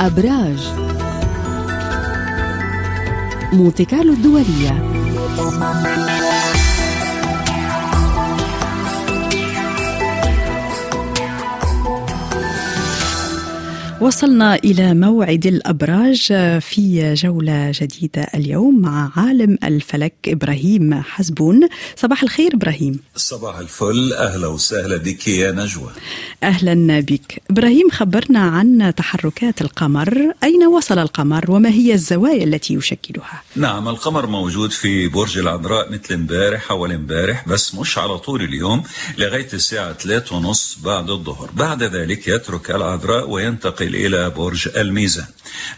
أبراج. مونتي كارلو الدولية. وصلنا إلى موعد الأبراج في جولة جديدة اليوم مع عالم الفلك إبراهيم حزبون. صباح الخير إبراهيم. صباح الفل. أهلا وسهلا بك يا نجوى. أهلا بك. إبراهيم خبرنا عن تحركات القمر. أين وصل القمر وما هي الزوايا التي يشكلها؟ نعم القمر موجود في برج العذراء مثل امبارح أول امبارح بس مش على طول اليوم لغاية الساعة 3 ونص بعد الظهر. بعد ذلك يترك العذراء وينتقل إلى برج الميزان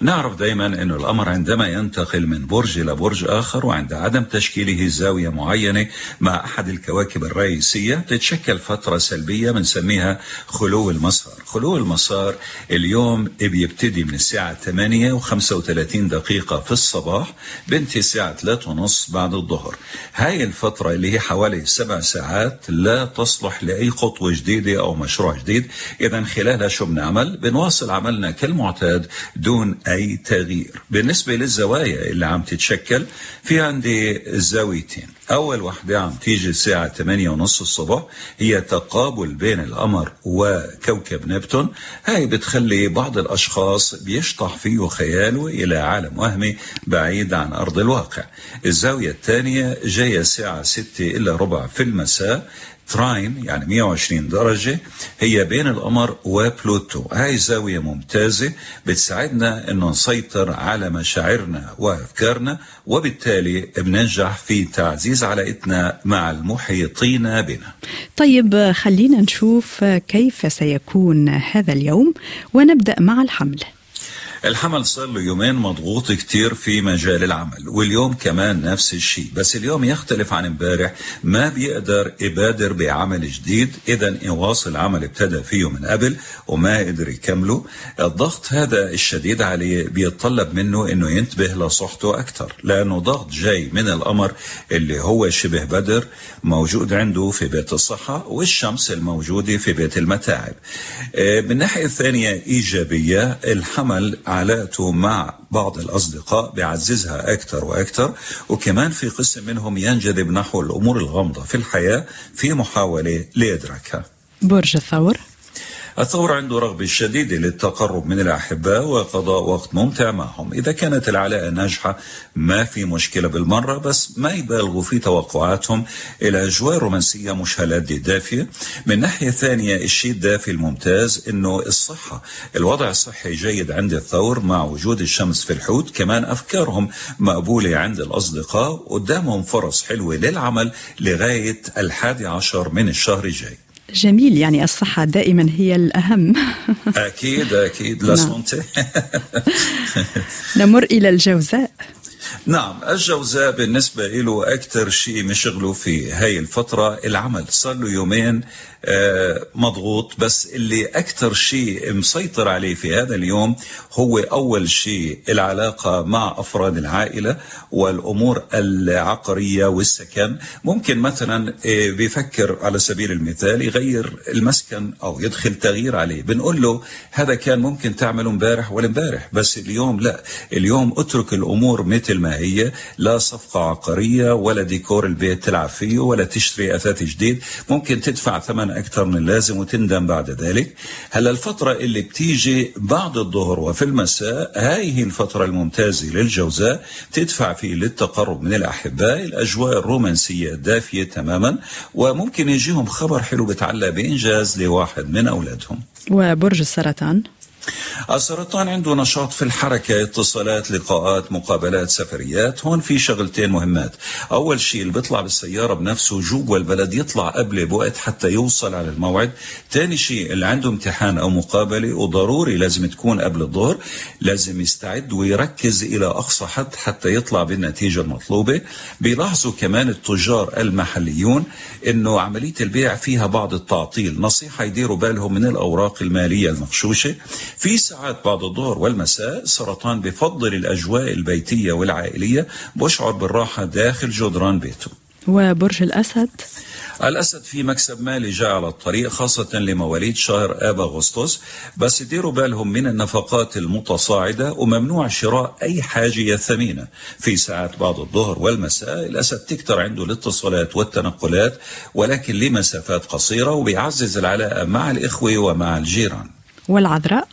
نعرف دائما أن القمر عندما ينتقل من برج إلى برج آخر وعند عدم تشكيله زاوية معينة مع أحد الكواكب الرئيسية تتشكل فترة سلبية بنسميها خلو المسار. خلو المسار اليوم بيبتدي من الساعة 8 و35 دقيقة في الصباح بنتهي الساعة 3 ونص بعد الظهر. هاي الفترة اللي هي حوالي سبع ساعات لا تصلح لأي خطوة جديدة أو مشروع جديد. إذا خلالها شو بنعمل؟ بنواصل عملنا كالمعتاد دون أي تغيير. بالنسبة للزوايا اللي عم تتشكل في عندي زاويتين. أول واحدة عم تيجي الساعة 8 ونص الصبح هي تقابل بين القمر وكوكب نبتون. هاي بتخلي بعض الأشخاص بيشطح فيه خياله إلى عالم وهمي بعيد عن أرض الواقع. الزاوية الثانية جاية الساعة 6 إلا ربع في المساء. trine يعني 120 درجة هي بين القمر وبلوتو. هاي زاوية ممتازة بتساعدنا إنه نسيطر على مشاعرنا وأفكارنا وبالتالي بننجح في تعزيز علاقتنا مع المحيطين بنا. طيب خلينا نشوف كيف سيكون هذا اليوم ونبدأ مع الحمل. الحمل صار له يومين مضغوط كتير في مجال العمل واليوم كمان نفس الشيء بس اليوم يختلف عن امبارح ما بيقدر يبادر بعمل جديد اذا يواصل عمل ابتدى فيه من قبل وما قدر يكمله الضغط هذا الشديد عليه بيتطلب منه إنه ينتبه لصحته أكثر لأنه ضغط جاي من القمر اللي هو شبه بدر موجود عنده في بيت الصحة والشمس الموجودة في بيت المتاعب. من الناحية الثانية إيجابية الحمل علاقته مع بعض الأصدقاء بيعززها أكثر وأكثر وكمان في قسم منهم ينجذب نحو الأمور الغامضة في الحياة في محاولة لإدراكها برج الثور. الثور عنده رغبة شديدة للتقرب من الأحباء وقضاء وقت ممتع معهم. إذا كانت العلاقة ناجحة ما في مشكلة بالمرة بس ما يبالغوا في توقعاتهم. إلى أجواء رومانسية مش هالقد دافية من ناحية ثانية الشيء الدافي الممتاز إنه الصحة. الوضع الصحي جيد عند الثور مع وجود الشمس في الحوت. كمان أفكارهم مقبولة عند الأصدقاء. قدامهم فرص حلوة للعمل لغاية الحادي عشر من الشهر الجاي. جميل يعني الصحة دائما هي الأهم. أكيد أكيد لا نعم. نمر إلى الجوزاء. نعم الجوزاء بالنسبة له أكثر شيء مشغله في هاي الفترة العمل. صار له يومين مضغوط. بس اللي أكثر شيء مسيطر عليه في هذا اليوم هو أول شيء العلاقة مع أفراد العائلة والأمور العقارية والسكن. ممكن مثلا آه، بيفكر على سبيل المثال يغير المسكن أو يدخل تغيير عليه. بنقول له هذا كان ممكن تعمله امبارح ولا امبارح بس اليوم لا. اليوم اترك الأمور مثل ما هي. لا صفقة عقارية ولا ديكور البيت تلعب فيه ولا تشتري أثاث جديد. ممكن تدفع ثمن أكثر من اللازم وتندم بعد ذلك. هلا الفترة اللي بتيجي بعد الظهر وفي المساء هاي هي الفترة الممتازة للجوزاء تدفع فيه للتقرب من الأحباء الأجواء الرومانسية دافية تماما وممكن يجيهم خبر حلو بتعلق بإنجاز لواحد من أولادهم. وبرج السرطان. السرطان عنده نشاط في الحركة اتصالات لقاءات مقابلات سفريات هون في شغلتين مهمات. أول شيء اللي بيطلع بالسيارة بنفسه جوا البلد يطلع قبل بوقت حتى يوصل على الموعد. تاني شيء اللي عنده امتحان أو مقابلة وضروري لازم تكون قبل الظهر لازم يستعد ويركز إلى أقصى حد حتى يطلع بالنتيجة المطلوبة. بيلاحظوا كمان التجار المحليون أنه عملية البيع فيها بعض التعطيل. نصيحة يديروا بالهم من الأوراق المالية المغشوشة. في ساعات بعد الظهر والمساء سرطان بفضل الأجواء البيتية والعائلية بشعر بالراحة داخل جدران بيته وبرج الأسد. الأسد في مكسب مالي جاء على الطريق خاصة لمواليد شهر آب أغسطس بس ديروا بالهم من النفقات المتصاعدة وممنوع شراء أي حاجة ثمينة. في ساعات بعد الظهر والمساء الأسد تكتر عنده الاتصالات والتنقلات ولكن لمسافات قصيرة وبيعزز العلاقة مع الإخوة ومع الجيران. والعذراء.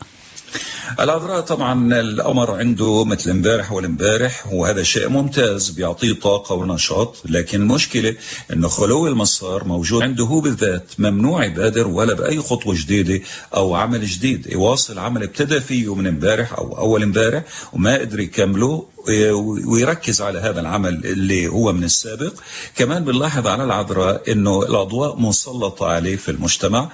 العذراء طبعا القمر عنده مثل امبارح والامبارح وهذا شيء ممتاز بيعطيه طاقة ونشاط لكن المشكلة انه خلو المسار موجود عنده هو بالذات ممنوع يبادر ولا بأي خطوة جديدة أو عمل جديد. يواصل عمل ابتدى فيه من امبارح أو أول امبارح وما قدر يكمله ويركز على هذا العمل اللي هو من السابق. كمان بنلاحظ على العذراء إنه الأضواء مسلطه عليه في المجتمع.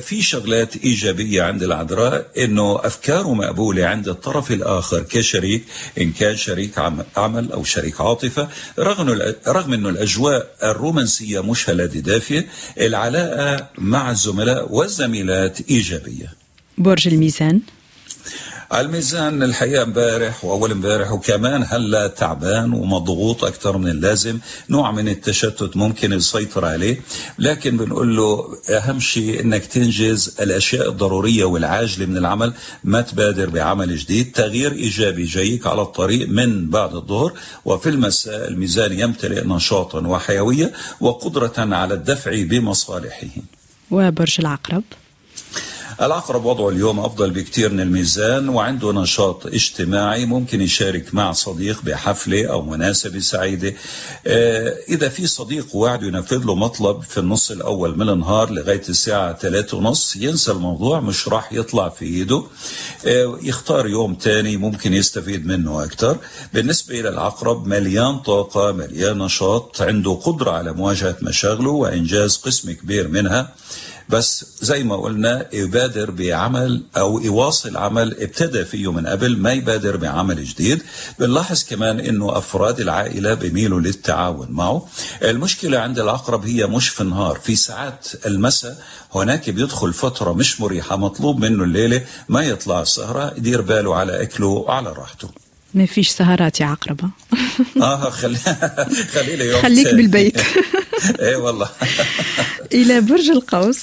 في شغلات إيجابية عند العذراء إنه أفكاره مقبولة عند الطرف الآخر كشريك إن كان شريك عمل أو شريك عاطفة. رغم رغم إنه الأجواء الرومانسية مش هلادي دافية العلاقة مع الزملاء والزميلات إيجابية. برج الميزان. الميزان الحقيقة امبارح وأول امبارح وكمان هلا تعبان ومضغوط أكثر من اللازم. نوع من التشتت ممكن يسيطر عليه لكن بنقول له أهم شيء إنك تنجز الأشياء الضرورية والعاجلة من العمل. ما تبادر بعمل جديد. تغيير إيجابي جايك على الطريق من بعد الظهر. وفي المساء الميزان يمتلئ نشاطا وحيوية وقدرة على الدفع بمصالحه. وبرج العقرب. العقرب وضعه اليوم أفضل بكثير من الميزان وعنده نشاط اجتماعي ممكن يشارك مع صديق بحفلة أو مناسبة سعيدة. إذا في صديق وعد ينفذ له مطلب في النص الأول من النهار لغاية الساعة ثلاثة ونص ينسى الموضوع مش راح يطلع في إيده. يختار يوم تاني ممكن يستفيد منه أكثر. بالنسبة إلى العقرب مليان طاقة مليان نشاط عنده قدرة على مواجهة مشاغله وإنجاز قسم كبير منها. بس زي ما قلنا يبادر بعمل أو يواصل عمل ابتدى فيه من قبل ما يبادر بعمل جديد. بنلاحظ كمان إنه أفراد العائلة بيميلوا للتعاون معه. المشكلة عند العقرب هي مش في النهار في ساعات المساء. هناك بيدخل فترة مش مريحة مطلوب منه الليلة ما يطلع السهره يدير باله على أكله وعلى راحته. ما فيش سهرات يا عقربة. آه خلي خلي يوم خليك بالبيت. إيه والله. إلى برج القوس.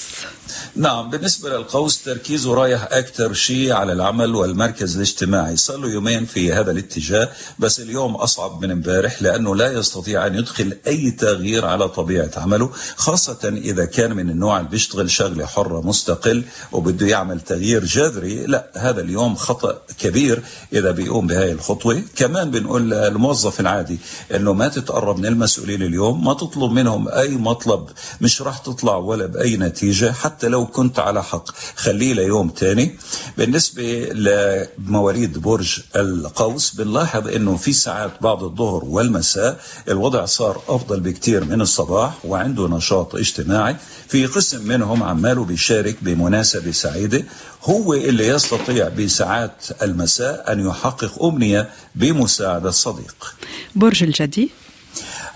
نعم بالنسبة للقوس تركيزه رايح أكثر شيء على العمل والمركز الاجتماعي. صار له يومين في هذا الاتجاه بس اليوم أصعب من امبارح لأنه لا يستطيع أن يدخل أي تغيير على طبيعة عمله خاصة إذا كان من النوع اللي بيشتغل شغلة حرة مستقل وبده يعمل تغيير جذري. لا هذا اليوم خطأ كبير إذا بيقوم بهاي الخطوة. كمان بنقول للموظف العادي أنه ما تتقرب من المسؤولين اليوم ما تطلب منهم أي مطلب مش راح تطلع ولا بأي نتيجة حتى لو كنت على حق. خليه ليوم تاني. بالنسبة لمواليد برج القوس بنلاحظ إنه في ساعات بعد الظهر والمساء الوضع صار أفضل بكتير من الصباح وعنده نشاط اجتماعي. في قسم منهم عماله بيشارك بمناسبة سعيدة. هو اللي يستطيع بساعات المساء أن يحقق أمنية بمساعدة صديق برج الجدي.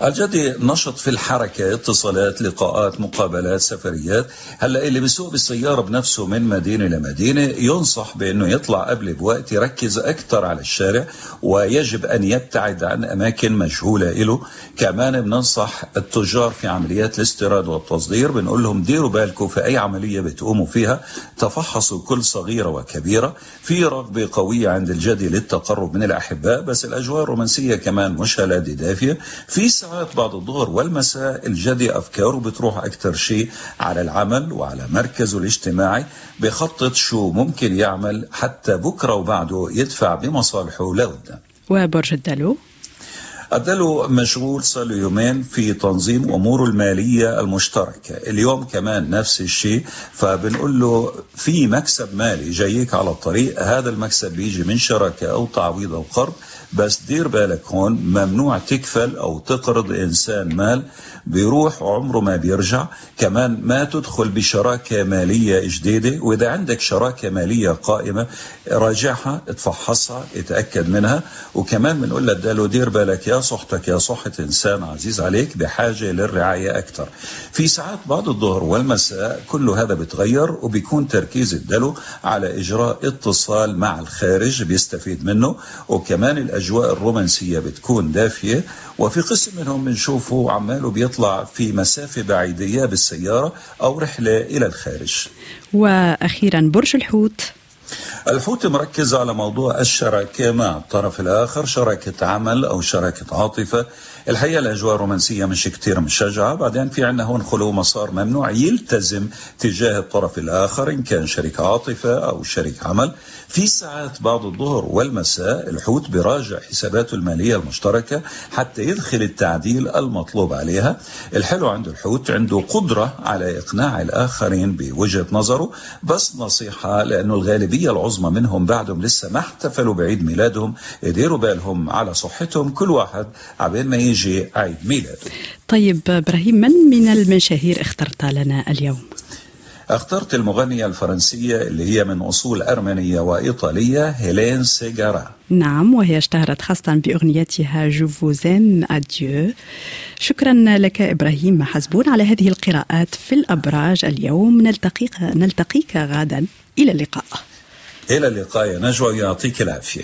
الجدي نشط في الحركة اتصالات لقاءات مقابلات سفريات. هلأ اللي بيسوق بالسيارة بنفسه من مدينة لمدينة ينصح بأنه يطلع قبل بوقت يركز أكثر على الشارع ويجب أن يبتعد عن أماكن مجهولة له كمان بننصح التجار في عمليات الاستيراد والتصدير بنقول لهم ديروا بالكم في أي عملية بتقوموا فيها. تفحصوا كل صغيرة وكبيرة. في رغبة قوية عند الجدي للتقرب من الأحباء بس الأجواء الرومانسية كمان مش هلادي دافية. في ساعات بعد الظهر والمساء الجدي أفكاره بتروح أكثر شيء على العمل وعلى مركزه الاجتماعي بخطط شو ممكن يعمل حتى بكرة وبعده يدفع بمصالحه لقدام وبرج الدلو. الدلو مشغول صار له يومين في تنظيم أموره المالية المشتركة، اليوم كمان نفس الشيء فبنقول له في مكسب مالي جايك على الطريق، هذا المكسب بيجي من شراكة أو تعويض أو قرض، بس دير بالك هون ممنوع تكفل أو تقرض إنسان مال بيروح عمره ما بيرجع، كمان ما تدخل بشراكة مالية جديدة، وإذا عندك شراكة مالية قائمة راجعها، اتفحصها، اتأكد منها، وكمان بنقول للدلو دير بالك يا صحتك يا صحة إنسان عزيز عليك بحاجة للرعاية أكثر في ساعات بعد الظهر والمساء كل هذا بتغير وبيكون تركيز الدلو على إجراء اتصال مع الخارج بيستفيد منه. وكمان الأجواء الرومانسية بتكون دافية وفي قسم منهم بنشوفه عماله بيطلع في مسافة بعيدية بالسيارة أو رحلة إلى الخارج. وأخيرا برج الحوت. الحوت مركز على موضوع الشراكة مع الطرف الآخر شراكة عمل أو شراكة عاطفة. الحقيقة الأجواء الرومانسية مش كتير مشجعة. بعدين في عندنا هون خلو مسار ممنوع يلتزم تجاه الطرف الآخر إن كان شريك عاطفة أو شريك عمل. في ساعات بعد الظهر والمساء الحوت براجع حساباته المالية المشتركة حتى يدخل التعديل المطلوب عليها الحلو عند الحوت عنده قدرة على إقناع الآخرين بوجهة نظره بس نصيحة لأنه الغالبية العظمى منهم بعدهم لسه ما احتفلوا بعيد ميلادهم يديروا بالهم على صحتهم كل واحد عبين ما يجي عيد ميلاده طيب إبراهيم من من المشاهير اخترت لنا اليوم؟ اخترت المغنية الفرنسية اللي هي من أصول أرمنية وإيطالية هيلين سيجارا. نعم وهي اشتهرت خاصة بأغنيتها جو فوزيم أديو شكرا لك إبراهيم حسبون على هذه القراءات في الأبراج اليوم. نلتقيك, نلتقيك غدا إلى اللقاء. إلى اللقاء. يا نجوى يعطيك العافية.